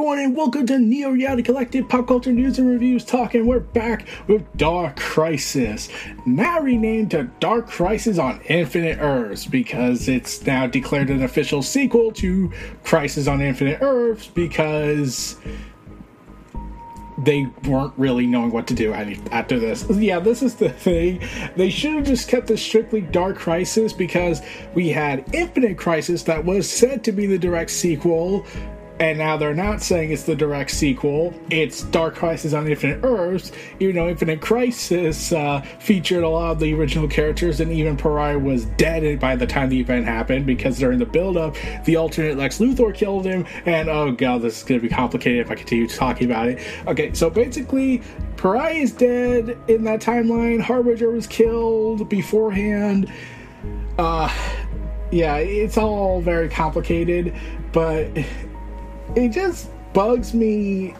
Everyone, and welcome to Neo Reality Collective Pop Culture News and Reviews Talk. And we're back with Dark Crisis, now renamed to Dark Crisis on Infinite Earths because it's now declared an official sequel to Crisis on Infinite Earths because they weren't really knowing what to do after this. Yeah, this is the thing. They should have just kept this strictly Dark Crisis because we had Infinite Crisis that was said to be the direct sequel and now they're not saying it's the direct sequel. It's Dark Crisis on Infinite Earths, even though Infinite Crisis uh, featured a lot of the original characters, and even Pariah was dead by the time the event happened because during the build-up, the alternate Lex Luthor killed him. And oh god, this is going to be complicated if I continue talking about it. Okay, so basically, Pariah is dead in that timeline. Harbinger was killed beforehand. Uh, yeah, it's all very complicated, but it just bugs me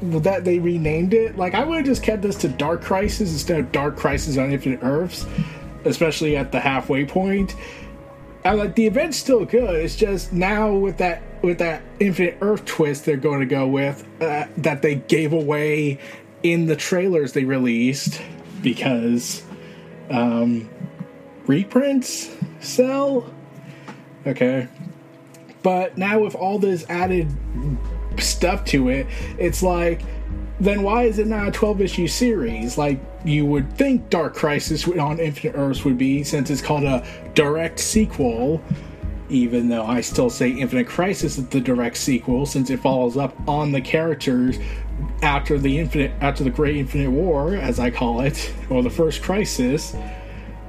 that they renamed it. Like I would have just kept this to Dark Crisis instead of Dark Crisis on Infinite Earths, especially at the halfway point. I like the event's still good. It's just now with that with that Infinite Earth twist they're going to go with uh, that they gave away in the trailers they released because um, reprints sell. Okay, but now with all this added stuff to it, it's like, then why is it not a 12 issue series? Like you would think Dark Crisis on Infinite Earths would be, since it's called a direct sequel. Even though I still say Infinite Crisis is the direct sequel, since it follows up on the characters after the infinite after the Great Infinite War, as I call it, or the first crisis.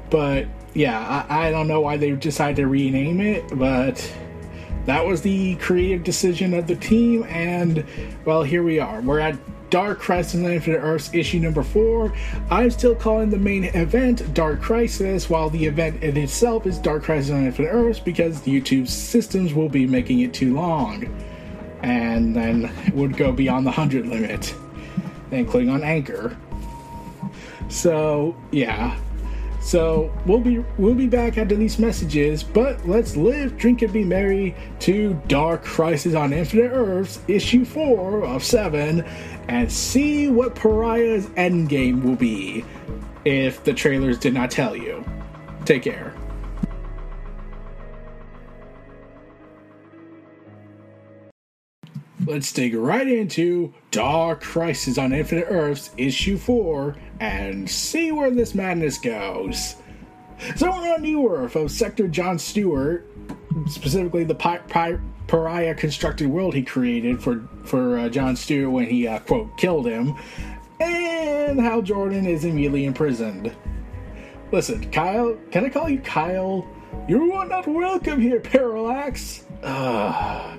But yeah, I, I don't know why they decided to rename it, but that was the creative decision of the team, and well, here we are. We're at Dark Crisis on Infinite Earths issue number four. I'm still calling the main event Dark Crisis, while the event in itself is Dark Crisis on Infinite Earths because YouTube's systems will be making it too long. And then it would go beyond the 100 limit, including on Anchor. So, yeah. So we'll be we'll be back after these messages, but let's live, drink, and be merry to Dark Crisis on Infinite Earths, issue four of seven, and see what Pariah's endgame will be if the trailers did not tell you. Take care. Let's dig right into Dark Crisis on Infinite Earths, issue 4, and see where this madness goes. So on New Earth of Sector John Stewart, specifically the pi- pi- pariah constructed world he created for for uh, John Stewart when he uh, quote killed him, and Hal Jordan is immediately imprisoned. Listen, Kyle, can I call you Kyle? You are not welcome here, Parallax. Ugh.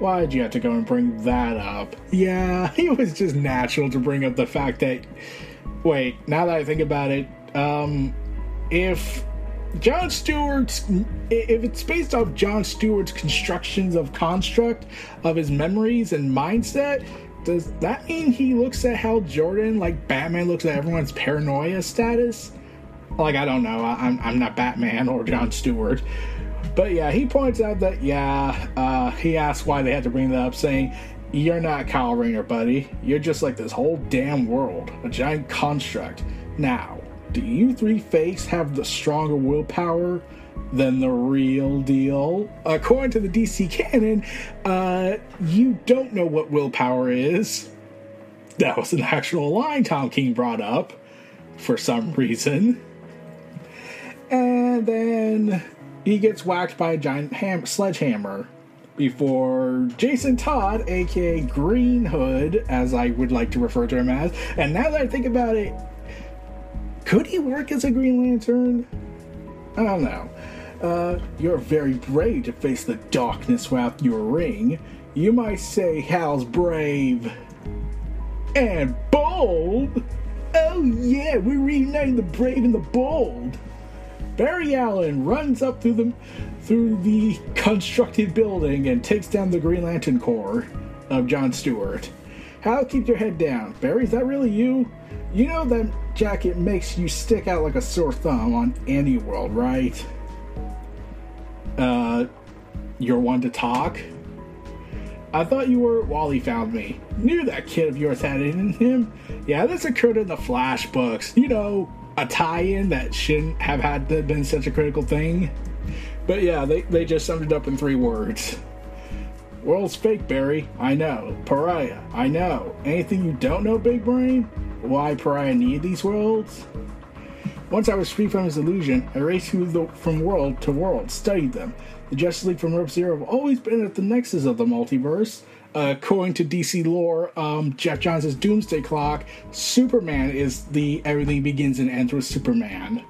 Why'd you have to go and bring that up? Yeah, it was just natural to bring up the fact that. Wait, now that I think about it, um, if John Stewart's. If it's based off John Stewart's constructions of construct of his memories and mindset, does that mean he looks at Hal Jordan like Batman looks at everyone's paranoia status? Like, I don't know. I'm, I'm not Batman or John Stewart. But yeah, he points out that, yeah, uh, he asks why they had to bring that up, saying, You're not Kyle Rayner, buddy. You're just like this whole damn world, a giant construct. Now, do you three fakes have the stronger willpower than the real deal? According to the DC canon, uh, you don't know what willpower is. That was an actual line Tom King brought up for some reason. And then he gets whacked by a giant ham- sledgehammer before Jason Todd, aka Green Hood, as I would like to refer to him as. And now that I think about it, could he work as a Green Lantern? I don't know. Uh, you're very brave to face the darkness without your ring. You might say Hal's brave and bold. Oh yeah, we're reuniting the brave and the bold. Barry Allen runs up through the through the constructed building and takes down the Green Lantern Corps of John Stewart. Hal, keep your head down. Barry, is that really you? You know that jacket makes you stick out like a sore thumb on any world, right? Uh, you're one to talk? I thought you were Wally found me. Knew that kid of yours had it in him. Yeah, this occurred in the Flash books. You know, a tie-in that shouldn't have had to have been such a critical thing. But yeah, they, they just summed it up in three words. World's fake, Barry. I know. Pariah. I know. Anything you don't know, Big Brain? Why Pariah needed these worlds? Once I was free from his illusion, I raced through the, from world to world, studied them. The Justice League from Earth Zero have always been at the nexus of the multiverse. Uh, according to DC lore, um, Geoff Johns' Doomsday Clock, Superman is the everything begins and ends with Superman.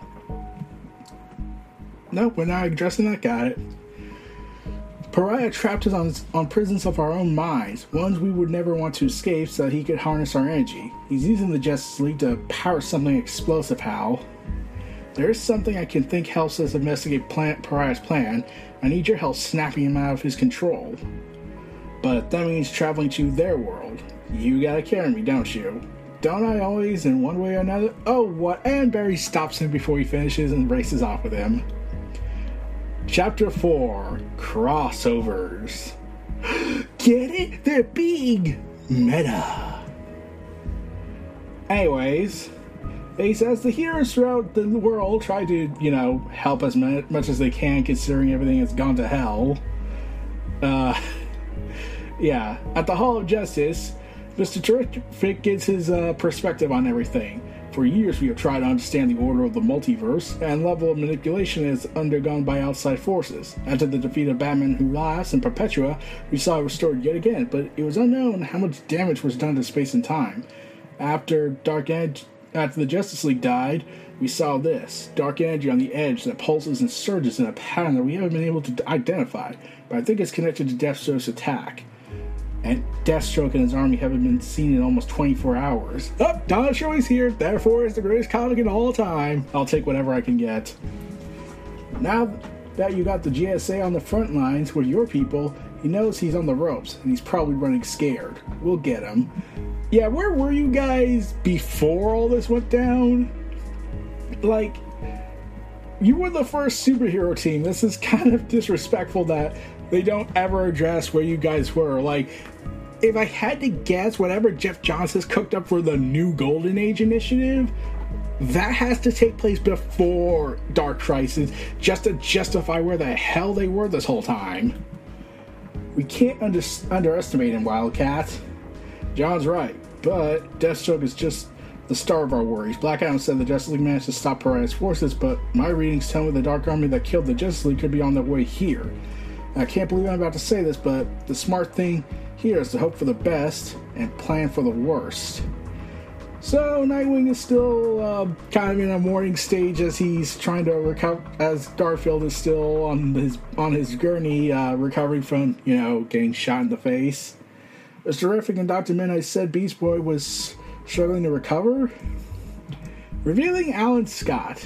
Nope, we're not addressing that. Got it. Pariah trapped us on, on prisons of our own minds, ones we would never want to escape so that he could harness our energy. He's using the Justice League to power something explosive, Hal. There is something I can think helps us investigate plan- Pariah's plan. I need your help snapping him out of his control. But that means traveling to their world. You gotta carry me, don't you? Don't I always, in one way or another? Oh, what? And Barry stops him before he finishes and races off with him. Chapter 4 Crossovers. Get it? They're big! Meta. Anyways, he says the heroes throughout the world try to, you know, help as much as they can considering everything has gone to hell. Uh, yeah, at the Hall of Justice, Mr. Terrific gives his uh, perspective on everything. For years, we have tried to understand the order of the multiverse, and level of manipulation is undergone by outside forces. After the defeat of Batman Who Laughs and Perpetua, we saw it restored yet again, but it was unknown how much damage was done to space and time. After Dark Edge, after the Justice League died, we saw this dark energy on the edge that pulses and surges in a pattern that we haven't been able to identify, but I think it's connected to Deathstroke's attack and Deathstroke and his army haven't been seen in almost 24 hours. Oh, Donna Troy's here, therefore it's the greatest comic in all time. I'll take whatever I can get. Now that you got the JSA on the front lines with your people, he knows he's on the ropes, and he's probably running scared. We'll get him. Yeah, where were you guys before all this went down? Like, you were the first superhero team. This is kind of disrespectful that they don't ever address where you guys were. Like, if I had to guess, whatever Geoff Johns cooked up for the new Golden Age initiative, that has to take place before Dark Crisis just to justify where the hell they were this whole time. We can't under- underestimate him, Wildcat. John's right, but Deathstroke is just the star of our worries. Black Adam said the Justice League managed to stop Pariah's forces, but my readings tell me the Dark Army that killed the Justice League could be on their way here. I can't believe I'm about to say this, but the smart thing here is to hope for the best and plan for the worst. So Nightwing is still uh, kind of in a mourning stage as he's trying to recover, as Garfield is still on his on his journey, uh, recovering from you know getting shot in the face. As terrific and Doctor Midnight said, Beast Boy was struggling to recover, revealing Alan Scott.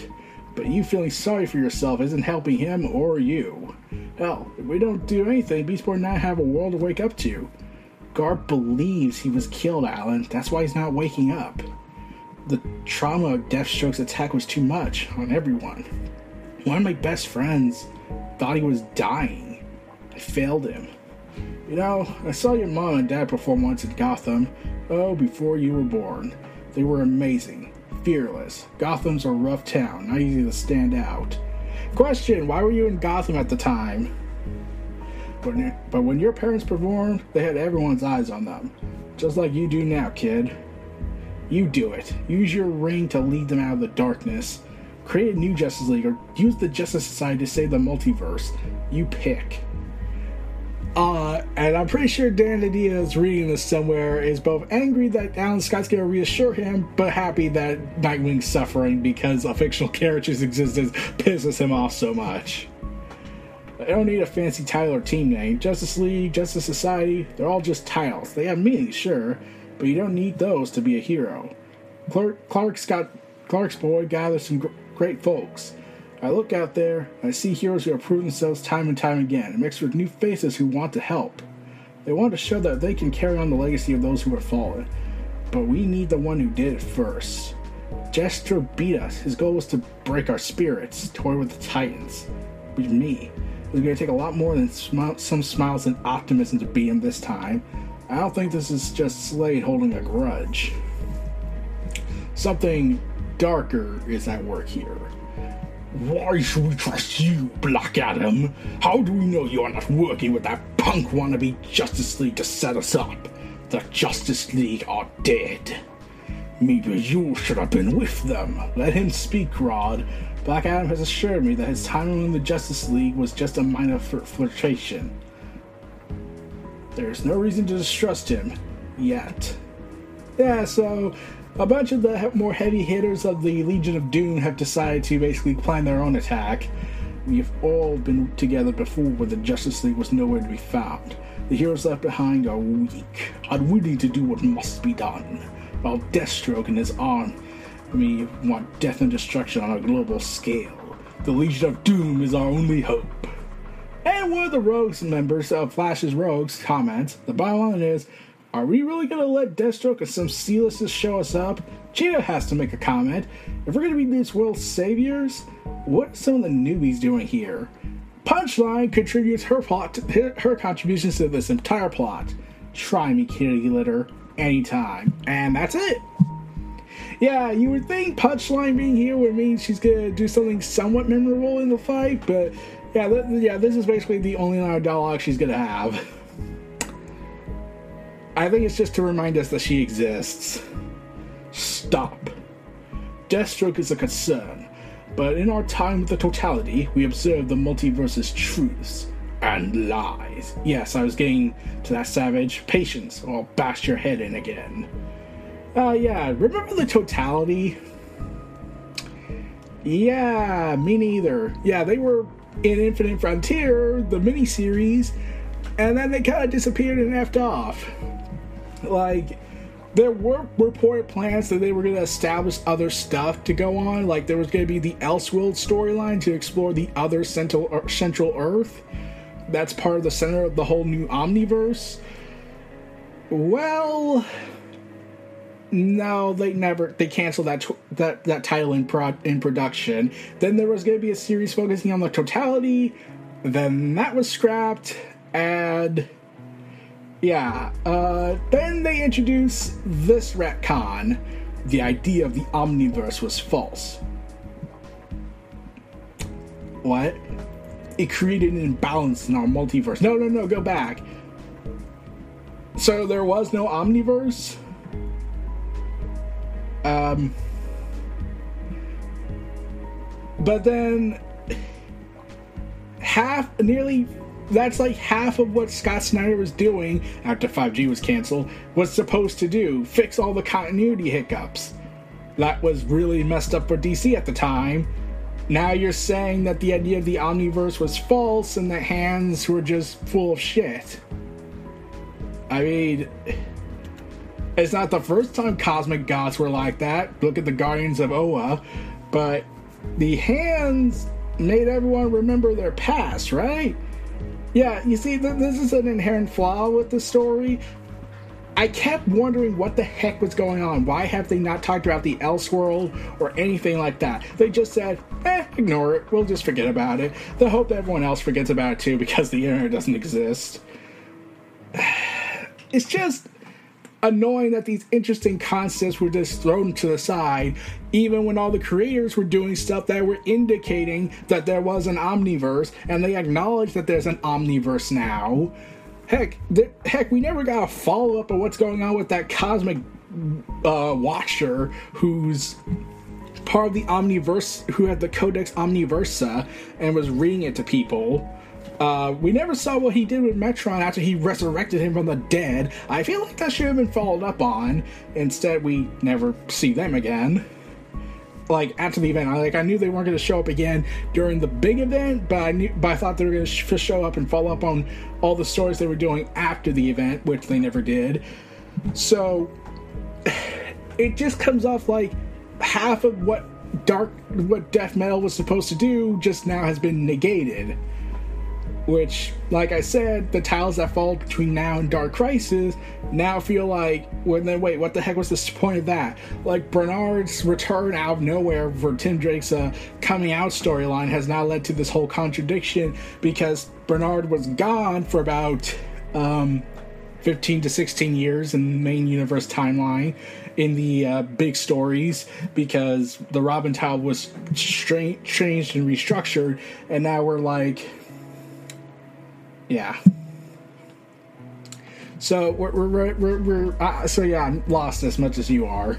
But you feeling sorry for yourself isn't helping him or you. Hell, if we don't do anything, Beast Boy and I have a world to wake up to. Garp believes he was killed, Alan. That's why he's not waking up. The trauma of Deathstroke's attack was too much on everyone. One of my best friends thought he was dying. I failed him. You know, I saw your mom and dad perform once in Gotham. Oh, before you were born. They were amazing, fearless. Gotham's a rough town, not easy to stand out. Question Why were you in Gotham at the time? But when your parents performed, they had everyone's eyes on them. Just like you do now, kid. You do it. Use your ring to lead them out of the darkness. Create a new Justice League or use the Justice Society to save the multiverse. You pick. Uh, and I'm pretty sure Dan Didio is reading this somewhere, is both angry that Alan Scott's going to reassure him, but happy that Nightwing's suffering because a fictional character's existence pisses him off so much. I don't need a fancy title or team name. Justice League, Justice Society, they're all just titles. They have meaning, sure, but you don't need those to be a hero. Clark, Clark's got Clark's boy gathers some gr- great folks. I look out there, and I see heroes who have proven themselves time and time again, mixed with new faces who want to help. They want to show that they can carry on the legacy of those who have fallen. But we need the one who did it first. Destro beat us. His goal was to break our spirits, toy with the Titans. With me. It was going to take a lot more than some smiles and optimism to beat him this time. I don't think this is just Slade holding a grudge. Something darker is at work here. Why should we trust you, Black Adam? How do we know you are not working with that punk wannabe Justice League to set us up? The Justice League are dead. Maybe you should have been with them. Let him speak, Rod. Black Adam has assured me that his time in the Justice League was just a minor flirtation. There's no reason to distrust him. Yet. Yeah, so a bunch of the more heavy hitters of the Legion of Doom have decided to basically plan their own attack. We've all been together before where the Justice League was nowhere to be found. The heroes left behind are weak, unwilling to do what must be done, while Deathstroke and his army want death and destruction on a global scale. The Legion of Doom is our only hope. And one of the Rogues members of Flash's Rogues comments, the bottom line is, are we really gonna let Deathstroke and some C-listers show us up? Cheetah has to make a comment. If we're gonna be these world's saviors, what are some of the newbies doing here? Punchline contributes her plot, to, her contributions to this entire plot. Try me, kitty litter, anytime, and that's it. Yeah, you would think Punchline being here would mean she's gonna do something somewhat memorable in the fight, but yeah, th- yeah, this is basically the only line of dialogue she's gonna have. I think it's just to remind us that she exists. Stop. Deathstroke is a concern, but in our time with the totality, we observe the multiverse's truths and lies. Yes, I was getting to that savage. Patience, or I'll bash your head in again. Uh, yeah, remember the totality? Yeah, me neither. Yeah, they were in Infinite Frontier, the miniseries, and then they kind of disappeared and effed off like there were reported plans that they were going to establish other stuff to go on. Like there was going to be the Elseworld storyline to explore the other central er, Central Earth. That's part of the center of the whole new Omniverse. Well, no, they never. They canceled that that that title in pro, in production. Then there was going to be a series focusing on the totality. Then that was scrapped, and yeah, uh, then they introduce this retcon. The idea of the omniverse was false. What? It created an imbalance in our multiverse. No, no, no, go back. So there was no omniverse? Um. But then half, nearly that's like half of what Scott Snyder was doing after 5G was canceled was supposed to do fix all the continuity hiccups. That was really messed up for DC at the time. Now you're saying that the idea of the Omniverse was false and that hands were just full of shit. I mean, it's not the first time cosmic gods were like that. Look at the Guardians of Oa. But the hands made everyone remember their past, right? Yeah, you see, th- this is an inherent flaw with the story. I kept wondering what the heck was going on. Why have they not talked about the Elseworld or anything like that? They just said, eh, ignore it. We'll just forget about it. They hope that everyone else forgets about it too because the internet doesn't exist. It's just annoying that these interesting concepts were just thrown to the side, even when all the creators were doing stuff that were indicating that there was an omniverse, and they acknowledge that there's an omniverse now. Heck, th- heck, we never got a follow up of what's going on with that cosmic uh, watcher who's part of the omniverse, who had the Codex Omniversa and was reading it to people. Uh, we never saw what he did with Metron after he resurrected him from the dead. I feel like that should have been followed up on. Instead, we never see them again. Like after the event, I like I knew they weren't going to show up again during the big event, but I knew, but I thought they were going to sh- show up and follow up on all the stories they were doing after the event, which they never did. So it just comes off like half of what dark what death metal was supposed to do just now has been negated which like i said the tiles that fall between now and dark crisis now feel like well then wait what the heck was the point of that? Like bernard's return out of nowhere for tim drake's uh, coming out storyline has now led to this whole contradiction because bernard was gone for about um, 15 to 16 years in the main universe timeline in the uh, big stories because the Robin tile was stra- changed and restructured, and now we're like, yeah. So we're we're, we're, we're uh, so yeah, I'm lost as much as you are,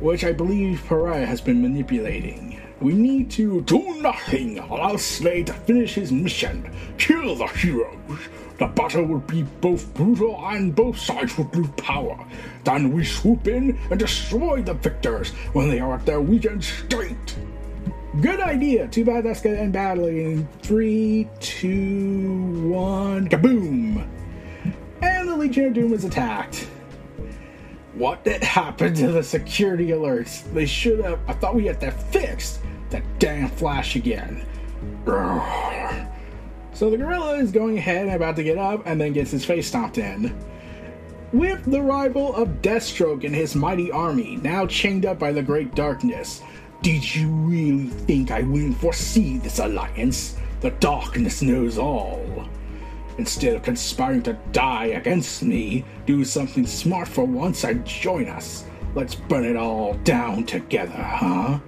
which I believe Pariah has been manipulating. We need to do nothing. Allow Slade to finish his mission. Kill the heroes. The battle will be both brutal and both sides will lose power. Then we swoop in and destroy the victors when they are at their weakened state. Good idea. Too bad that's gonna end badly in three, two, one, kaboom! And the Legion of Doom is attacked. What did happen to the security alerts? They should have. I thought we had that fixed. That damn flash again. So the gorilla is going ahead and about to get up and then gets his face stomped in. With the rival of Deathstroke and his mighty army, now chained up by the Great Darkness, did you really think I wouldn't foresee this alliance? The darkness knows all. Instead of conspiring to die against me, do something smart for once and join us. Let's burn it all down together, huh?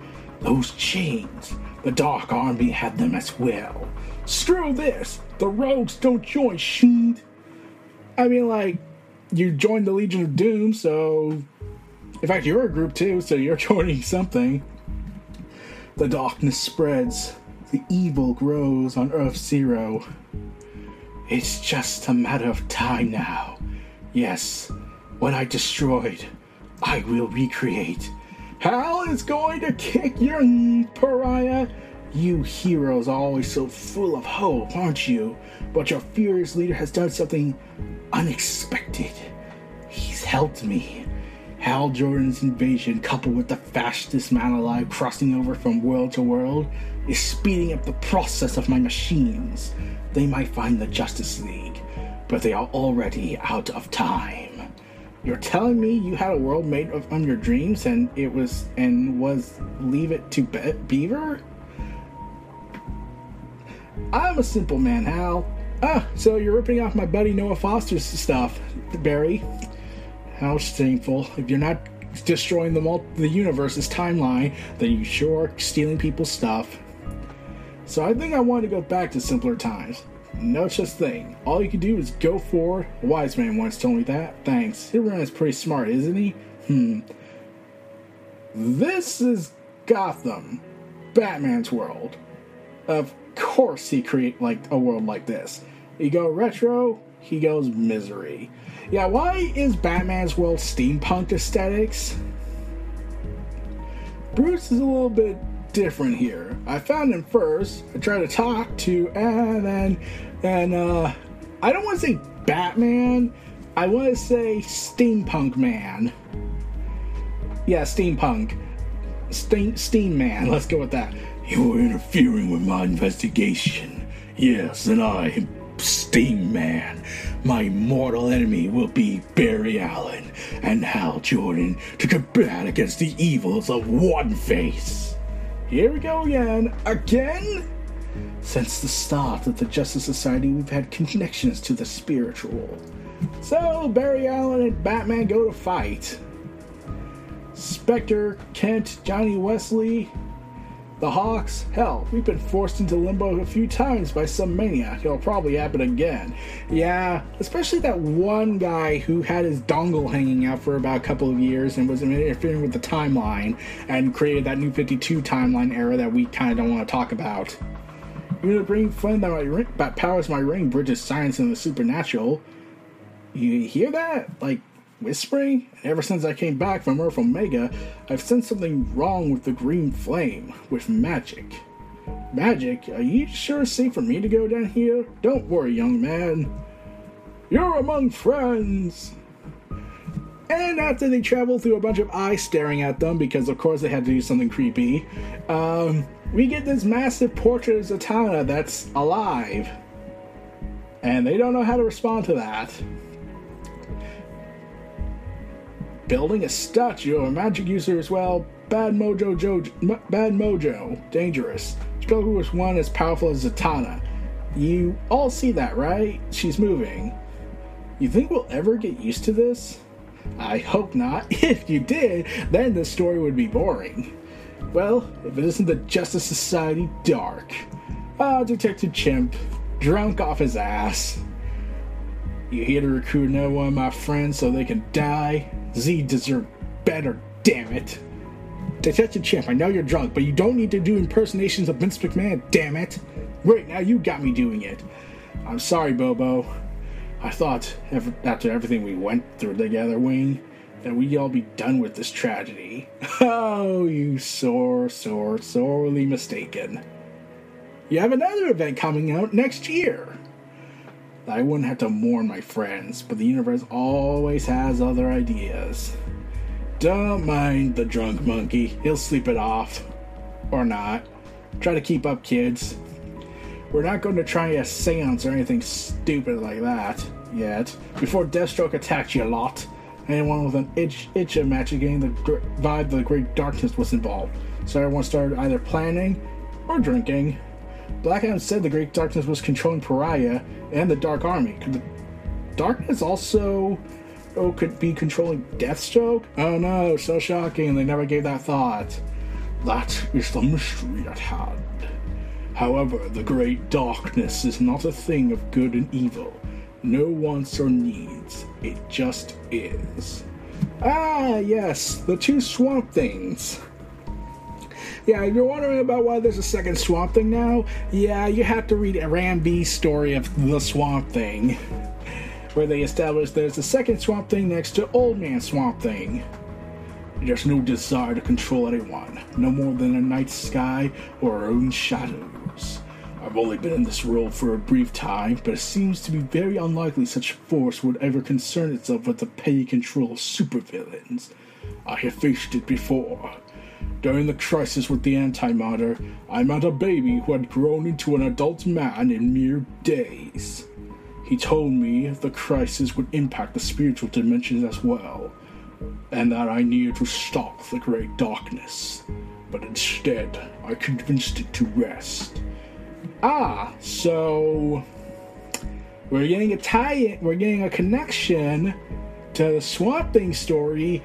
Those chains, the Dark Army had them as well. Screw this! The rogues don't join shit. I mean, like, you joined the Legion of Doom, so. In fact, you're a group too, so you're joining something. The darkness spreads, the evil grows on Earth Zero. It's just a matter of time now. Yes, when I destroyed, I will recreate. Hell is going to kick your pariah. You heroes are always so full of hope, aren't you? But your furious leader has done something unexpected. He's helped me. Hal Jordan's invasion, coupled with the fastest man alive crossing over from world to world, is speeding up the process of my machines. They might find the Justice League, but they are already out of time. You're telling me you had a world made of on your dreams and it was and was leave it to Be- Beaver? I'm a simple man, Hal. Ah, so you're ripping off my buddy Noah Foster's stuff, Barry. How shameful. If you're not destroying the, mul- the universe's timeline, then you sure are stealing people's stuff. So I think I want to go back to simpler times. No such thing. All you can do is go forward. A wise man once told me that. Thanks. Superman is pretty smart, isn't he? Hmm. This is Gotham, Batman's world. Of course he create like a world like this. You go retro, he goes misery. Yeah, why is Batman's world steampunk aesthetics? Bruce is a little bit different here. I found him first. I tried to talk to, and then, and uh, I don't want to say Batman. I want to say steampunk man. Yeah, steampunk. Steam, steam man. Let's go with that. You're interfering with my investigation. Yes, and I Steam Man. My mortal enemy will be Barry Allen and Hal Jordan to combat against the evils of One Face. Here we go again. Again? Since the start of the Justice Society, we've had connections to the spiritual. So, Barry Allen and Batman go to fight. Spectre, Kent, Johnny Wesley, the Hawks, hell, we've been forced into limbo a few times by some maniac. It'll probably happen again. Yeah, especially that one guy who had his dongle hanging out for about a couple of years and was interfering with the timeline and created that new 52 timeline era that we kind of don't want to talk about. Even the green flame that, my ring, that powers my ring bridges science and the supernatural. You hear that? Like whispering? And ever since I came back from Earth Omega, I've sensed something wrong with the green flame, with magic. Magic? Are you sure it's safe for me to go down here? Don't worry, young man. You're among friends! And after they travel through a bunch of eyes staring at them, because of course they had to do something creepy, um, we get this massive portrait of Zatanna that's alive. And they don't know how to respond to that. Building a statue of a magic user as well, bad mojo, jo- m- bad mojo, dangerous. Spell was one as powerful as Zatanna. You all see that, right? She's moving. You think we'll ever get used to this? I hope not. If you did, then the story would be boring. Well, if it isn't the Justice Society Dark. Ah, Detective Chimp, drunk off his ass. You here to recruit another one of my friends so they can die? Z deserve better, damn it. Detective Chimp, I know you're drunk, but you don't need to do impersonations of Vince McMahon, damn it. Great, now you got me doing it. I'm sorry, Bobo. I thought, after everything we went through together, Wing, that we'd all be done with this tragedy. Oh, you sore, sore, sorely mistaken. You have another event coming out next year. I wouldn't have to mourn my friends, but the universe always has other ideas. Don't mind the drunk monkey, he'll sleep it off. Or not. Try to keep up, kids. We're not going to try a seance or anything stupid like that yet. Before Deathstroke attacks you a lot, anyone with an itch, itch of magic getting the vibe of the Great Darkness was involved. So everyone started either planning or drinking. Black Adam said the Great Darkness was controlling Pariah and the Dark Army. Could the Darkness also oh could be controlling Deathstroke? Oh no, so shocking, they never gave that thought. That is the mystery at hand. However, the great darkness is not a thing of good and evil. No wants or needs. It just is. Ah, yes, the two swamp things. Yeah, if you're wondering about why there's a second Swamp Thing now? Yeah, you have to read Ram V's story of the Swamp Thing, where they establish there's a second Swamp Thing next to Old Man Swamp Thing. There's no desire to control anyone, no more than a night sky or our own shadows. I've only been in this world for a brief time, but it seems to be very unlikely such force would ever concern itself with the petty control of supervillains. I have faced it before. During the crisis with the antimatter, I met a baby who had grown into an adult man in mere days. He told me the crisis would impact the spiritual dimensions as well, and that I needed to stop the great darkness. But instead, I convinced it to rest. Ah, so we're getting a tie we're getting a connection to the Swamp Thing story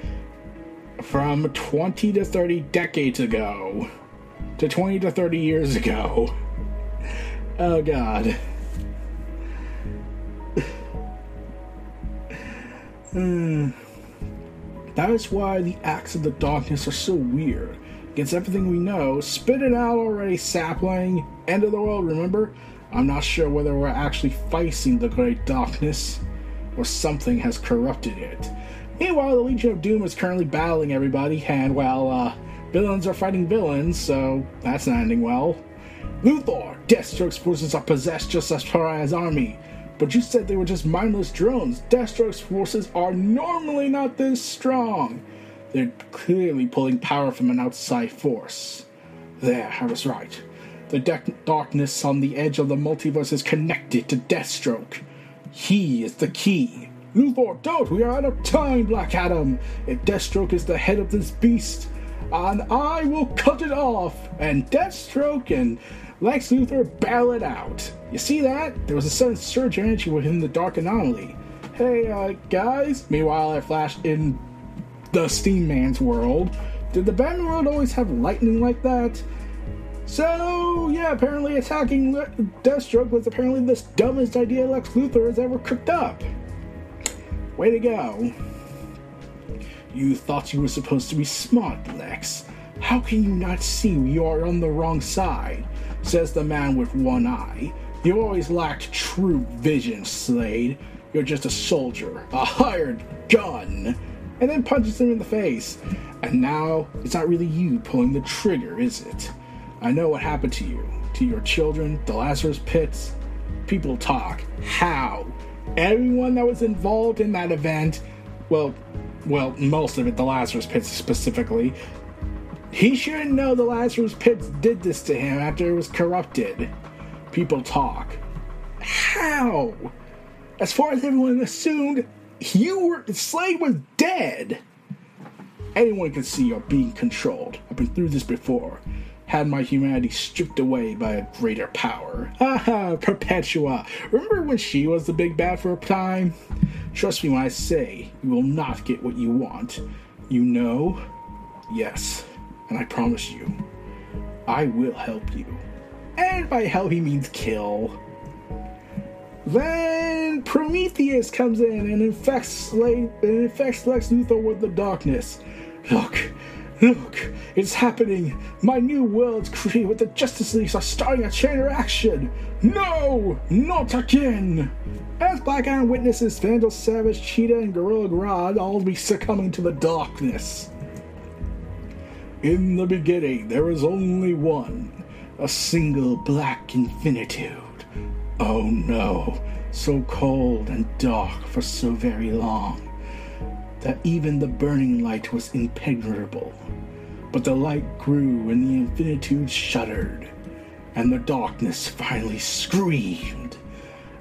from 20 to 30 decades ago to 20 to 30 years ago. Oh god. That is why the acts of the darkness are so weird. Against everything we know, spit it out already, sapling. End of the world, remember? I'm not sure whether we're actually facing the great darkness or something has corrupted it. Meanwhile, the Legion of Doom is currently battling everybody, and well, uh, villains are fighting villains, so that's not ending well. Luthor, Deathstroke's forces are possessed just as Pariah's army. But you said they were just mindless drones. Deathstroke's forces are normally not this strong. They're clearly pulling power from an outside force. There, I was right. The de- darkness on the edge of the multiverse is connected to Deathstroke. He is the key. Luthor, don't! We are out of time, Black Adam! If Deathstroke is the head of this beast, and I will cut it off! And Deathstroke and Lex Luthor battle it out. You see that? There was a sudden surge of energy within the dark anomaly. Hey, uh, guys. Meanwhile, I flashed in the Steam Man's world. Did the Batman world always have lightning like that? So, yeah, apparently attacking Deathstroke was apparently the dumbest idea Lex Luthor has ever cooked up. Way to go. You thought you were supposed to be smart, Lex. How can you not see you are on the wrong side? says the man with one eye. You always lacked true vision, Slade. You're just a soldier, a hired gun. And then punches him in the face. And now it's not really you pulling the trigger, is it? I know what happened to you, to your children, the Lazarus pits. People talk. How? Everyone that was involved in that event, well, well, most of it, the Lazarus pits specifically, he shouldn't know the Lazarus pits did this to him after it was corrupted. People talk. How? As far as everyone assumed, you were Slade was dead. Anyone can see you're being controlled. I've been through this before. Had my humanity stripped away by a greater power. Haha, Perpetua. Remember when she was the big bad for a time? Trust me when I say you will not get what you want. You know? Yes. And I promise you, I will help you. And by help, he means kill. Then Prometheus comes in and infects, and infects Lex Luthor with the darkness. Look, look, it's happening. My new world's created with the Justice League are starting a chain reaction. No, not again. As Black Adam witnesses Vandal Savage, Cheetah, and Gorilla Grodd all be succumbing to the darkness. In the beginning, there was only one, a single black infinitude. Oh no, so cold and dark for so very long that even the burning light was impenetrable. But the light grew and the infinitude shuddered, and the darkness finally screamed,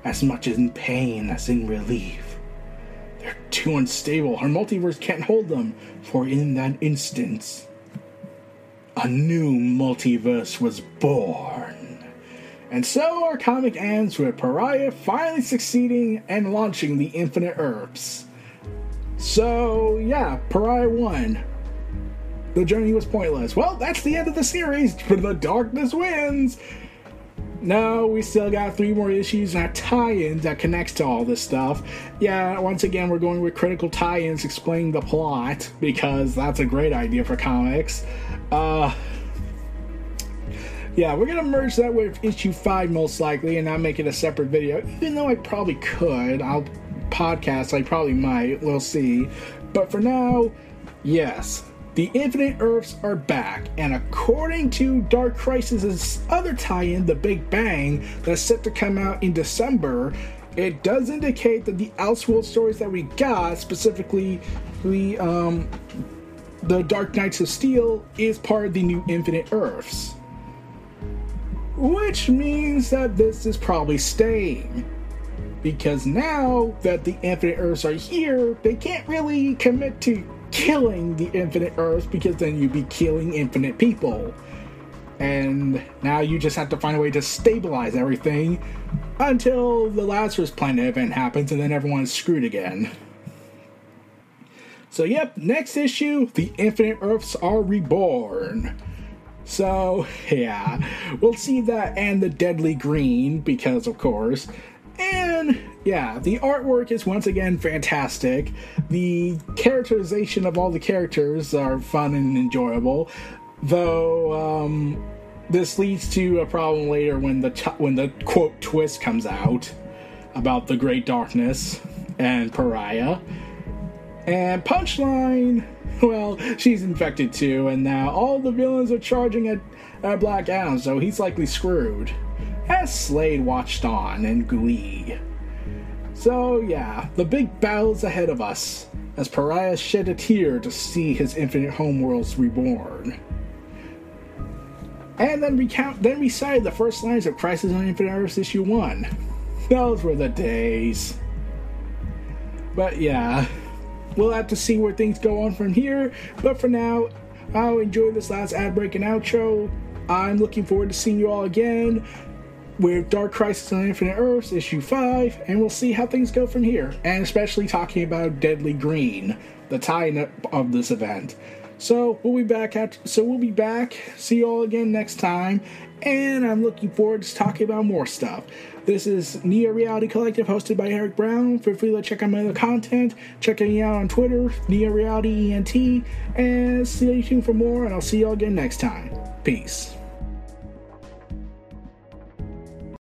as much in pain as in relief. They're too unstable, our multiverse can't hold them, for in that instance, a new multiverse was born. And so our comic ends with Pariah finally succeeding and launching the Infinite Earths. So, yeah, Pariah won. The journey was pointless. Well, that's the end of the series, but the darkness wins. No, we still got three more issues and a tie-in that connects to all this stuff. Yeah, once again, we're going with critical tie-ins explaining the plot because that's a great idea for comics. Uh, yeah, we're gonna merge that with issue five most likely, and not make it a separate video. Even though I probably could, I'll podcast. I probably might. We'll see. But for now, yes, the Infinite Earths are back, and according to Dark Crisis' other tie-in, The Big Bang, that's set to come out in December, it does indicate that the Elseworld stories that we got, specifically the um, the Dark Knights of Steel, is part of the new Infinite Earths. Which means that this is probably staying. Because now that the Infinite Earths are here, they can't really commit to killing the Infinite Earths because then you'd be killing infinite people. And now you just have to find a way to stabilize everything until the Lazarus Planet event happens and then everyone's screwed again. So, yep, next issue the Infinite Earths are reborn. So, yeah, we'll see that and the Deadly Green, because of course. And yeah, the artwork is once again fantastic. The characterization of all the characters are fun and enjoyable, though um, this leads to a problem later when the t- when the quote twist comes out about the Great Darkness and Pariah. And Punchline well, she's infected too, and now all the villains are charging at, at Black Adam, so he's likely screwed. As Slade watched on in glee. So, yeah, the big battle's ahead of us, as Pariah shed a tear to see his infinite homeworlds reborn. And then recount, then recited the first lines of Crisis on Infinite Earths issue 1. Those were the days. But yeah, We'll have to see where things go on from here. But for now, I'll enjoy this last ad break and outro. I'm looking forward to seeing you all again with Dark Crisis on Infinite Earths, issue 5, and we'll see how things go from here. And especially talking about Deadly Green, the tie-in of this event. So we'll be back at so we'll be back. See you all again next time. And I'm looking forward to talking about more stuff. This is Neo Reality Collective, hosted by Eric Brown. Feel free to check out my other content. Check me out on Twitter, Neo Reality ENT, and stay tuned for more. And I'll see you all again next time. Peace.